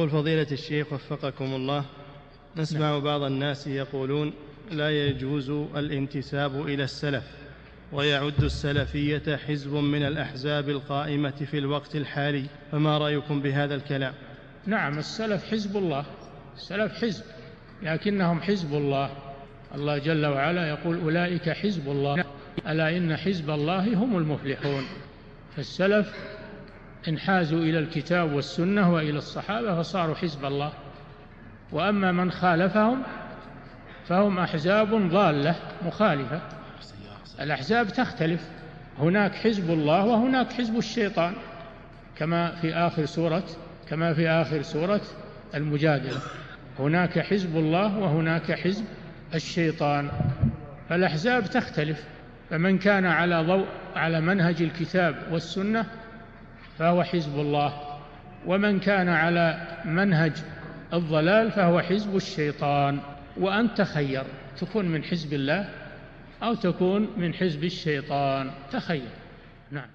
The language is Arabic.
يقول فضيلة الشيخ وفقكم الله نسمع بعض الناس يقولون لا يجوز الانتساب إلى السلف ويعد السلفية حزب من الأحزاب القائمة في الوقت الحالي فما رأيكم بهذا الكلام؟ نعم السلف حزب الله السلف حزب لكنهم حزب الله. الله جل وعلا يقول أولئك حزب الله ألا إن حزب الله هم المفلحون. فالسلف انحازوا إلى الكتاب والسنة وإلى الصحابة فصاروا حزب الله. وأما من خالفهم فهم أحزاب ضالة مخالفة. الأحزاب تختلف. هناك حزب الله وهناك حزب الشيطان كما في آخر سورة كما في آخر سورة المجادلة. هناك حزب الله وهناك حزب الشيطان. فالأحزاب تختلف. فمن كان على ضوء على منهج الكتاب والسنة فهو حزب الله. ومن كان على منهج الضلال فهو حزب الشيطان. وأنت تخير تكون من حزب الله أو تكون من حزب الشيطان. تخير. نعم.